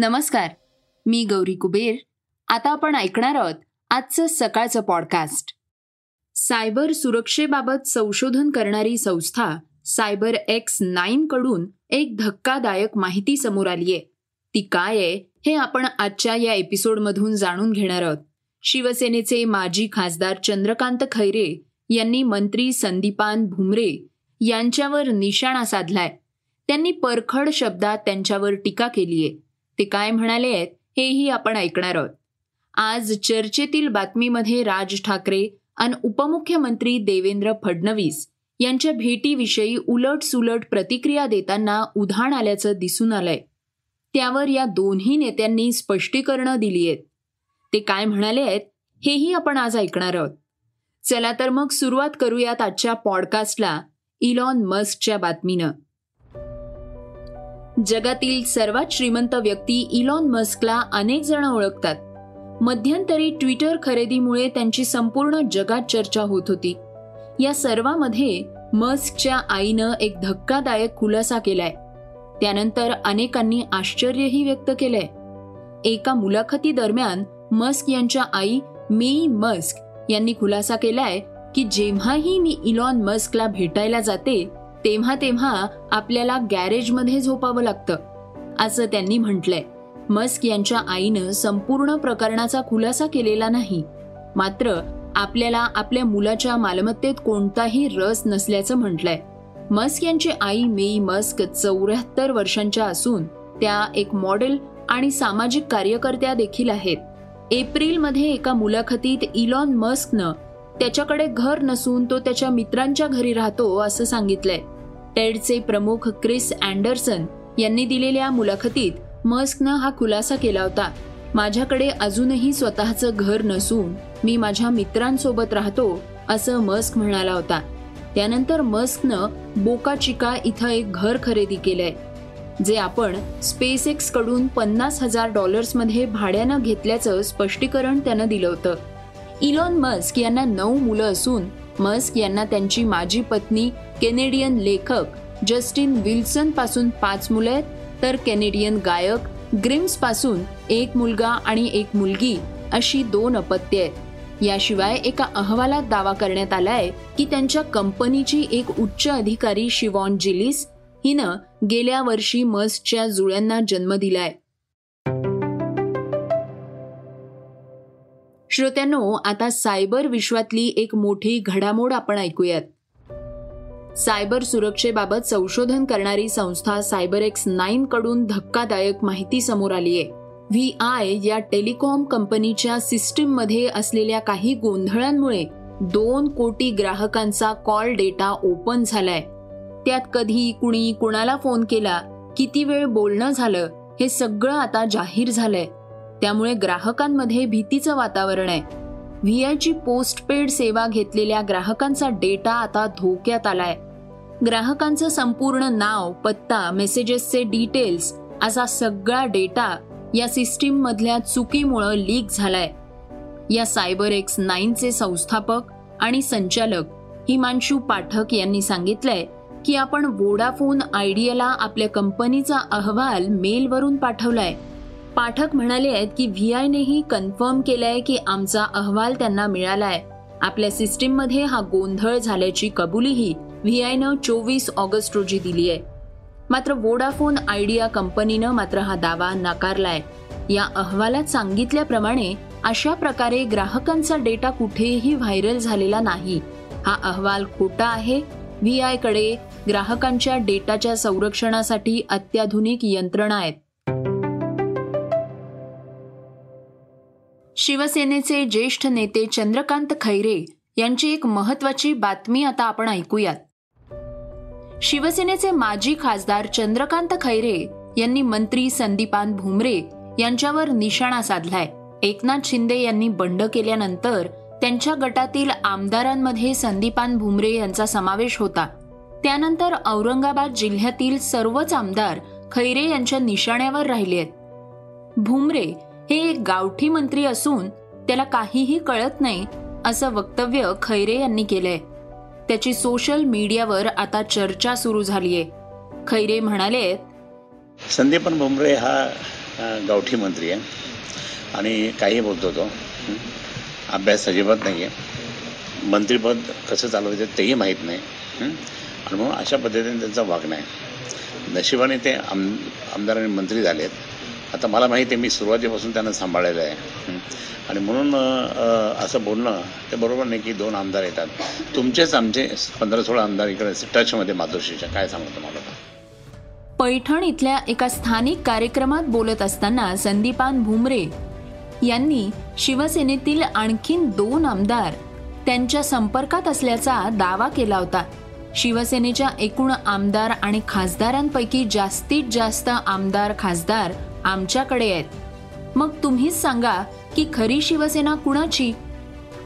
नमस्कार मी गौरी कुबेर. आता आपण ऐकणार आहोत आजचं सकाळचं पॉडकास्ट सायबर सुरक्षेबाबत संशोधन करणारी संस्था सायबर एक्स नाईन कडून एक धक्कादायक माहिती समोर आलीये. ती काय आहे हे आपण आजच्या या एपिसोडमधून जाणून घेणार आहोत. शिवसेनेचे माजी खासदार चंद्रकांत खैरे यांनी मंत्री संदीपान भुमरे यांच्यावर निशाणा साधलाय. त्यांनी परखड शब्दात त्यांच्यावर टीका केलीये. ते काय म्हणाले आहेत हेही आपण ऐकणार आहोत. आज चर्चेतील बातमीमध्ये राज ठाकरे आणि उपमुख्यमंत्री देवेंद्र फडणवीस यांच्या भेटीविषयी उलट सुलट प्रतिक्रिया देताना उधाण आल्याचं दिसून आलंय. त्यावर या दोन्ही नेत्यांनी स्पष्टीकरणं दिली आहेत. ते काय म्हणाले आहेत हेही आपण आज ऐकणार आहोत. चला तर मग सुरुवात करूयात आजच्या पॉडकास्टला इलॉन मस्कच्या बातमीनं. जगातील सर्वात श्रीमंत व्यक्ती इलॉन मस्कला अनेक जण ओळखतात. मध्यंतरी ट्विटर खरेदीमुळे त्यांची संपूर्ण जगात चर्चा होत होती. या सर्वामध्ये मस्कच्या आईनं एक धक्कादायक खुलासा केलाय. त्यानंतर अनेकांनी आश्चर्यही व्यक्त केलंय. एका मुलाखती दरम्यान मस्क यांच्या आई मेई मस्क यांनी खुलासा केलाय की जेव्हाही मी इलॉन मस्कला भेटायला जाते तेव्हा तेव्हा आपल्याला गॅरेजमध्ये झोपावं लागतं असं त्यांनी म्हटलंय. मस्क यांच्या आईनं संपूर्ण प्रकरणाचा खुलासा केलेला नाही. मात्र आपल्याला आपल्या मुलाच्या मालमत्तेत कोणताही रस नसल्याचं म्हटलंय. मस्क यांची आई मेई मस्क चौऱ्याहत्तर वर्षांच्या असून त्या एक मॉडेल आणि सामाजिक कार्यकर्त्या देखील आहेत. एप्रिलमध्ये एका मुलाखतीत इलॉन मस्कनं त्याच्याकडे घर नसून तो त्याच्या मित्रांच्या घरी राहतो असं सांगितलंय. टेडचे प्रमुख क्रिस अँडरसन यांनी दिलेल्या मुलाखतीत मस्कनं हा खुलासा केला होता. माझ्याकडे अजूनही स्वतःचं घर नसून मी माझ्या मित्रांसोबत राहतो असं मस्क म्हणाला होता. त्यानंतर मस्कनं बोका चिका इथं एक घर खरेदी केलंय जे आपण स्पेस एक्सकडून पन्नास हजार डॉलर्समध्ये भाड्यानं घेतल्याचं स्पष्टीकरण त्यानं दिलं होतं. इलॉन मस्क यांना नऊ मुलं असून मस्क यांना त्यांची माजी पत्नी केनेडियन लेखक जस्टिन विल्सनपासून पाच मुलं आहेत तर केनेडियन गायक ग्रिम्सपासून एक मुलगा आणि एक मुलगी अशी दोन अपत्य आहेत. याशिवाय एका अहवालात दावा करण्यात आलाय की त्यांच्या कंपनीची एक उच्च अधिकारी शिवॉन जिलिस हिनं गेल्या वर्षी मस्कच्या जुळ्यांना जन्म दिलाय. श्रोत्यांनो आता सायबर विश्वातली एक मोठी घडामोड आपण ऐकूयात. सायबर सुरक्षेबाबत संशोधन करणारी संस्था सायबर एक्स नाईन कडून धक्कादायक माहिती समोर आली आहे व्ही आय या टेलिकॉम कंपनीच्या सिस्टीममध्ये असलेल्या काही गोंधळांमुळे दोन कोटी ग्राहकांचा कॉल डेटा ओपन झालाय. त्यात कधी कुणी कुणाला फोन केला किती वेळ बोलणं झालं हे सगळं आता जाहीर झालंय. त्यामुळे ग्राहकांमध्ये भीतीचं वातावरण आहे. व्ही आयची पोस्टपेड सेवा घेतलेल्या ग्राहकांचा डेटा आता धोक्यात आलाय. ग्राहकांचं संपूर्ण नाव पत्ता मेसेजेसचे डिटेल्स असा सगळा डेटा या सिस्टीम मधल्या चुकीमुळं लीक झालाय. या सायबर एक्स नाईनचे संस्थापक आणि संचालक हिमांशू पाठक यांनी सांगितलंय की आपण वोडाफोन आयडियाला आपल्या कंपनीचा अहवाल मेलवरून पाठवलाय. पाठक म्हणाले आहेत की व्ही आयनेही कन्फर्म केलंय की आमचा अहवाल त्यांना मिळालाय. आपल्या सिस्टीममध्ये हा गोंधळ झाल्याची कबुलीही व्ही आयनं चोवीस ऑगस्ट रोजी दिली आहे. मात्र वोडाफोन आयडिया कंपनीनं मात्र हा दावा नाकारलाय. या अहवालात सांगितल्याप्रमाणे अशा प्रकारे ग्राहकांचा डेटा कुठेही व्हायरल झालेला नाही. हा अहवाल खोटा आहे. व्ही आयकडे ग्राहकांच्या डेटाच्या संरक्षणासाठी अत्याधुनिक यंत्रणा आहेत. शिवसेनेचे ज्येष्ठ नेते चंद्रकांत खैरे यांची एक महत्वाची बातमी आता आपण ऐकूयात. शिवसेनेचे माजी खासदार चंद्रकांत खैरे यांनी मंत्री संदीपान भुमरे यांच्यावर निशाणा साधलाय. एकनाथ शिंदे यांनी बंड केल्यानंतर त्यांच्या गटातील आमदारांमध्ये संदीपान भुमरे यांचा समावेश होता. त्यानंतर औरंगाबाद जिल्ह्यातील सर्वच आमदार खैरे यांच्या निशाण्यावर राहिले आहेत. भुमरे हे एक गावठी मंत्री असून त्याला काहीही कळत नाही असं वक्तव्य खैरे यांनी केलंय. त्याची सोशल मीडियावर आता चर्चा सुरू झालीय. खैरे म्हणाले संदीपन भुमरे हा गावठी मंत्री आहे. आणि काही बोलतो तो. अभ्यास अजिबात नाही आहे मंत्रीपद कसं चालवायचं तेही माहीत नाही. आणि म्हणून अशा पद्धतीने त्यांचं वागणं आहे. नशिबाने ते आम आमदार आणि मंत्री झालेत. आता मला माहिती आहे मी सुरुवातीपासून त्यांना सांभाळलेलं आहे. आणि म्हणून असं बोलणं ते बरोबर नाही की दोन आमदार येतात. तुमचेच आमचे पंधरा सोळा आमदार इकडे टचमध्ये मातोश्रीच्या. काय सांगू तुम्हाला? पैठण इथल्या एका स्थानिक कार्यक्रमात बोलत असताना संदीपान भुमरे यांनी शिवसेनेतील आणखीन दोन आमदार त्यांच्या संपर्कात असल्याचा दावा केला होता. शिवसेनेच्या एकूण आमदार आणि खासदारांपैकी जास्तीत जास्त आमदार खासदार आमच्याकडे आहेत. मग तुम्हीच सांगा की खरी शिवसेना कुणाची?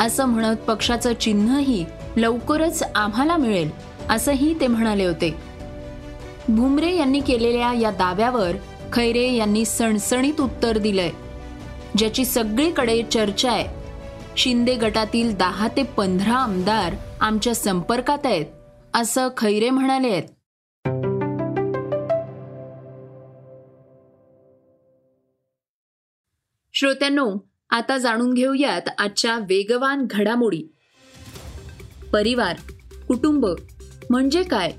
असं म्हणत पक्षाचं चिन्हही लवकरच आम्हाला मिळेल असंही ते म्हणाले होते. भुमरे यांनी केलेल्या या दाव्यावर खैरे यांनी सणसणीत उत्तर दिलंय ज्याची सगळीकडे चर्चा आहे. शिंदे गटातील दहा ते पंधरा आमदार आमच्या संपर्कात आहेत असं खैरे म्हणाले आहेत. श्रोत्यांनो आता जाणून घेऊयात आजच्या वेगवान घडामोडी. परिवार कुटुंब म्हणजे काय?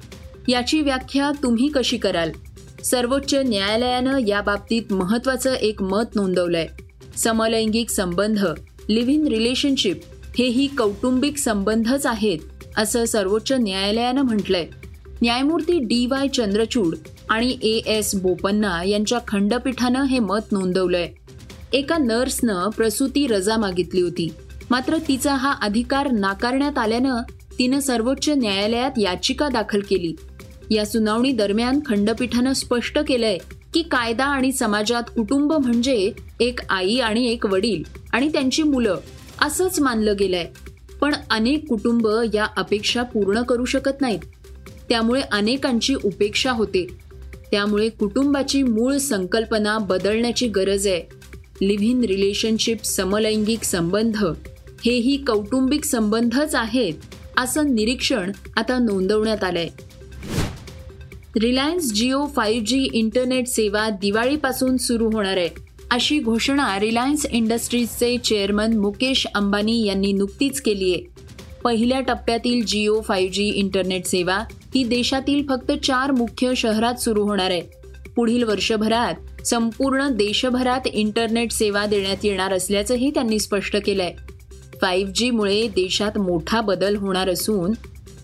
याची व्याख्या तुम्ही कशी कराल? सर्वोच्च न्यायालयानं या बाबतीत महत्वाचं एक मत नोंदवलंय. समलैंगिक संबंध लिव्ह इन रिलेशनशिप हेही कौटुंबिक संबंधच आहेत असं सर्वोच्च न्यायालयानं म्हटलंय. न्यायमूर्ती डी वाय चंद्रचूड आणि ए एस बोपन्ना यांच्या खंडपीठानं हे मत नोंदवलंय. एका नर्सनं प्रसूती रजा मागितली होती. मात्र तिचा हा अधिकार नाकारण्यात आल्यानं तिनं सर्वोच्च न्यायालयात याचिका दाखल केली. या सुनावणी दरम्यान खंडपीठानं स्पष्ट केलंय की कायदा आणि समाजात कुटुंब म्हणजे एक आई आणि एक वडील आणि त्यांची मुलं असंच मानलं गेलंय. पण अनेक कुटुंब या अपेक्षा पूर्ण करू शकत नाहीत. त्यामुळे अनेकांची उपेक्षा होते. त्यामुळे कुटुंबाची मूळ संकल्पना बदलण्याची गरज आहे. लिव्ह इन रिलेशनशिप समलैंगिक संबंध हेही कौटुंबिक संबंधच आहेत असं निरीक्षण आता नोंदवण्यात आलंय. Reliance Jio five G internet सेवा दिवाळीपासून सुरू होणार आहे अशी घोषणा रिलायन्स इंडस्ट्रीजचे चेअरमन मुकेश अंबानी यांनी नुकतीच केली आहे. पहिल्या टप्प्यातील जिओ फाईव्ह जी इंटरनेट सेवा ही देशातील फक्त चार मुख्य शहरात सुरू होणार आहे पुढील वर्षभरात संपूर्ण देशभरात इंटरनेट सेवा देण्यात येणार असल्याचंही त्यांनी स्पष्ट केलंय. फाईव्ह जी मुळे देशात मोठा बदल होणार असून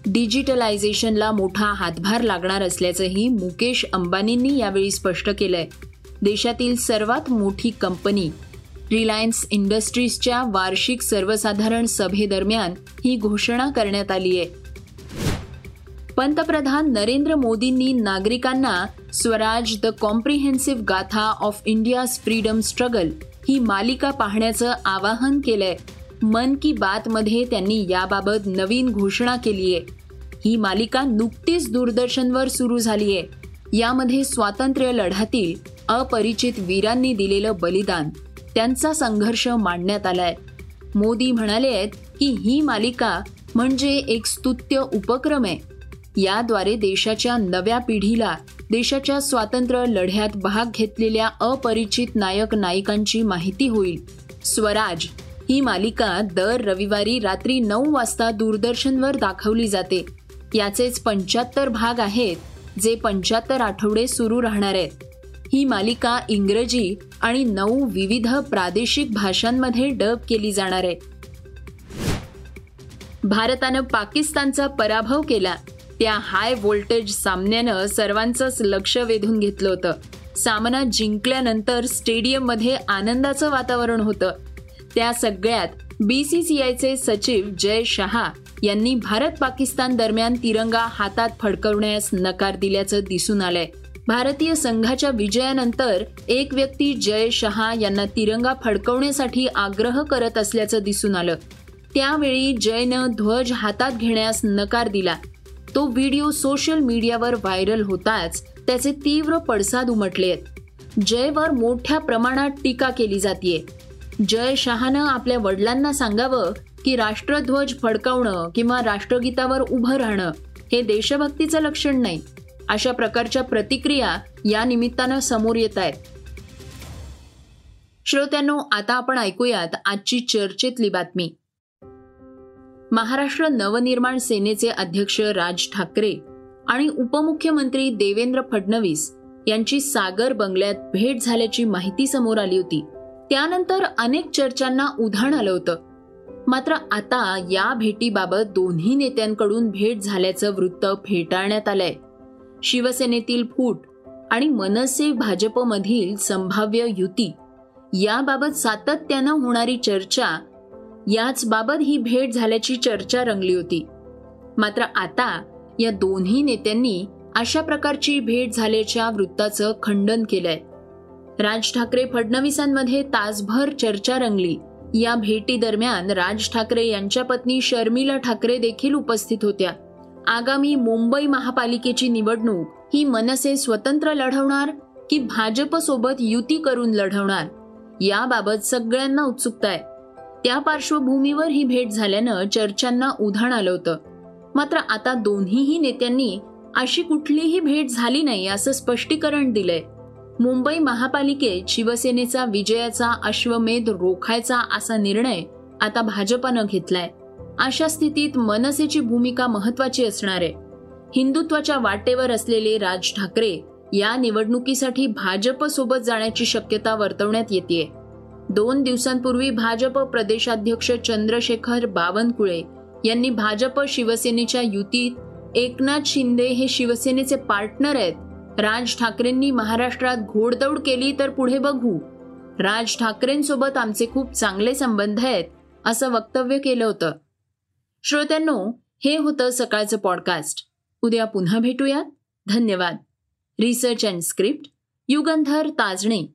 डिजिटलायझेशनला मोठा हातभार लागणार असल्याचंही मुकेश अंबानींनी यावेळी स्पष्ट केलंय. देशातील सर्वात मोठी कंपनी रिलायन्स इंडस्ट्रीजच्या वार्षिक सर्वसाधारण सभेदरम्यान ही घोषणा करण्यात आली आहे पंतप्रधान नरेंद्र मोदींनी नागरिकांना Swaraj the comprehensive gatha of India's freedom struggle ही मालिका पाहण्याचं आवाहन केलंय. मन की बात मध्ये त्यांनी याबाबत नवीन घोषणा केली आहे. ही मालिका नुकतीच दूरदर्शनवर सुरू झाली आहे. यामध्ये स्वातंत्र्य लढ्यातील अपरिचित वीरांनी दिलेलं बलिदान त्यांचा संघर्ष मांडण्यात आलाय. मोदी म्हणाले आहेत की ही मालिका म्हणजे एक स्तुत्य उपक्रम आहे. याद्वारे देशाच्या नव्या पिढीला देशाच्या स्वातंत्र्य लढ्यात भाग घेतलेल्या अपरिचित नायक नायिकांची माहिती होईल. स्वराज ही मालिका दर रविवारी रात्री नऊ वाजता दूरदर्शनवर दाखवली जाते. याचेच पंच्याहत्तर भाग आहेत जे पंच्याहत्तर आठवडे सुरू राहणार आहेत. ही मालिका इंग्रजी आणि नऊ विविध प्रादेशिक भाषांमध्ये डब केली जाणार आहे. भारतानं पाकिस्तानचा पराभव केला. त्या हाय व्होल्टेज सामन्यानं सर्वांचंच लक्ष वेधून घेतलं होतं. सामना जिंकल्यानंतर स्टेडियममध्ये आनंदाचं वातावरण होतं. त्या सगळ्यात बीसीसीआयचे सचिव जय शहा यांनी भारत पाकिस्तान दरम्यान तिरंगा हातात फडकवण्यास नकार दिल्याचं दिसून आलंय. भारतीय संघाच्या विजयानंतर एक व्यक्ती जय शहा यांना तिरंगा फडकवण्यासाठी आग्रह करत असल्याचं दिसून आलं. त्यावेळी जयनं ध्वज हातात घेण्यास नकार दिला. तो व्हिडिओ सोशल मीडियावर व्हायरल होताच त्याचे तीव्र पडसाद उमटले आहेत जयवर मोठ्या प्रमाणात टीका केली जाते जय शहानं आपल्या वडिलांना सांगावं की राष्ट्रध्वज फडकावणं किंवा राष्ट्रगीतावर उभं राहणं हे देशभक्तीचं लक्षण नाही. अशा प्रकारच्या प्रतिक्रिया या निमित्तानं समोर येत आहेत. श्रोत्यांनो आता आपण ऐकूयात आजची चर्चेतली बातमी. महाराष्ट्र नवनिर्माण सेनेचे अध्यक्ष राज ठाकरे आणि उपमुख्यमंत्री देवेंद्र फडणवीस यांची सागर बंगल्यात भेट झाल्याची माहिती समोर आली होती. त्यानंतर अनेक चर्चांना उधाण आलं होतं. मात्र आता या भेटीबाबत दोन्ही नेत्यांकडून भेट झाल्याचं वृत्त फेटाळण्यात आलंय. शिवसेनेतील फूट आणि मनसे भाजपमधील संभाव्य युती याबाबत सातत्यानं होणारी चर्चा याच बाबत ही भेट झाल्याची चर्चा रंगली होती. मात्र आता या दोन्ही नेत्यांनी अशा प्रकारची भेट झाल्याच्या वृत्ताचं खंडन केलंय. राज ठाकरे फडणवीसांमध्ये तासभर चर्चा रंगली. या भेटी दरम्यान राज ठाकरे यांच्या पत्नी शर्मिला ठाकरे देखील उपस्थित होत्या. आगामी मुंबई महापालिकेची निवडणूक ही मनसे स्वतंत्र लढवणार की भाजप सोबत युती करून लढवणार? याबाबत सगळ्यांना उत्सुकता आहे. त्या पार्श्वभूमीवर ही भेट झाल्यानं चर्चांना उधाण आलं होतं. मात्र आता दोन्हीही नेत्यांनी अशी कुठलीही भेट झाली नाही असं स्पष्टीकरण दिलंय. मुंबई महापालिकेत शिवसेनेचा विजयाचा अश्वमेध रोखायचा असा निर्णय आता भाजपानं घेतलाय. अशा स्थितीत मनसेची भूमिका महत्वाची असणार आहे. हिंदुत्वाच्या वाटेवर असलेले राज ठाकरे या निवडणुकीसाठी भाजप सोबत जाण्याची शक्यता वर्तवण्यात येते दोन दिवसांपूर्वी भाजप प्रदेशाध्यक्ष चंद्रशेखर बावनकुळे यांनी भाजप शिवसेनेच्या युतीत एकनाथ शिंदे हे शिवसेनेचे पार्टनर आहेत. राज ठाकरेंनी महाराष्ट्रात घोडदौड केली तर पुढे बघू. राज ठाकरेंसोबत आमचे खूप चांगले संबंध आहेत असं वक्तव्य केलं होतं. श्रोत्यांनो हे होतं सकाळचं पॉडकास्ट उद्या पुन्हा भेटूयात. धन्यवाद. Research and script Yugandhar Tajne.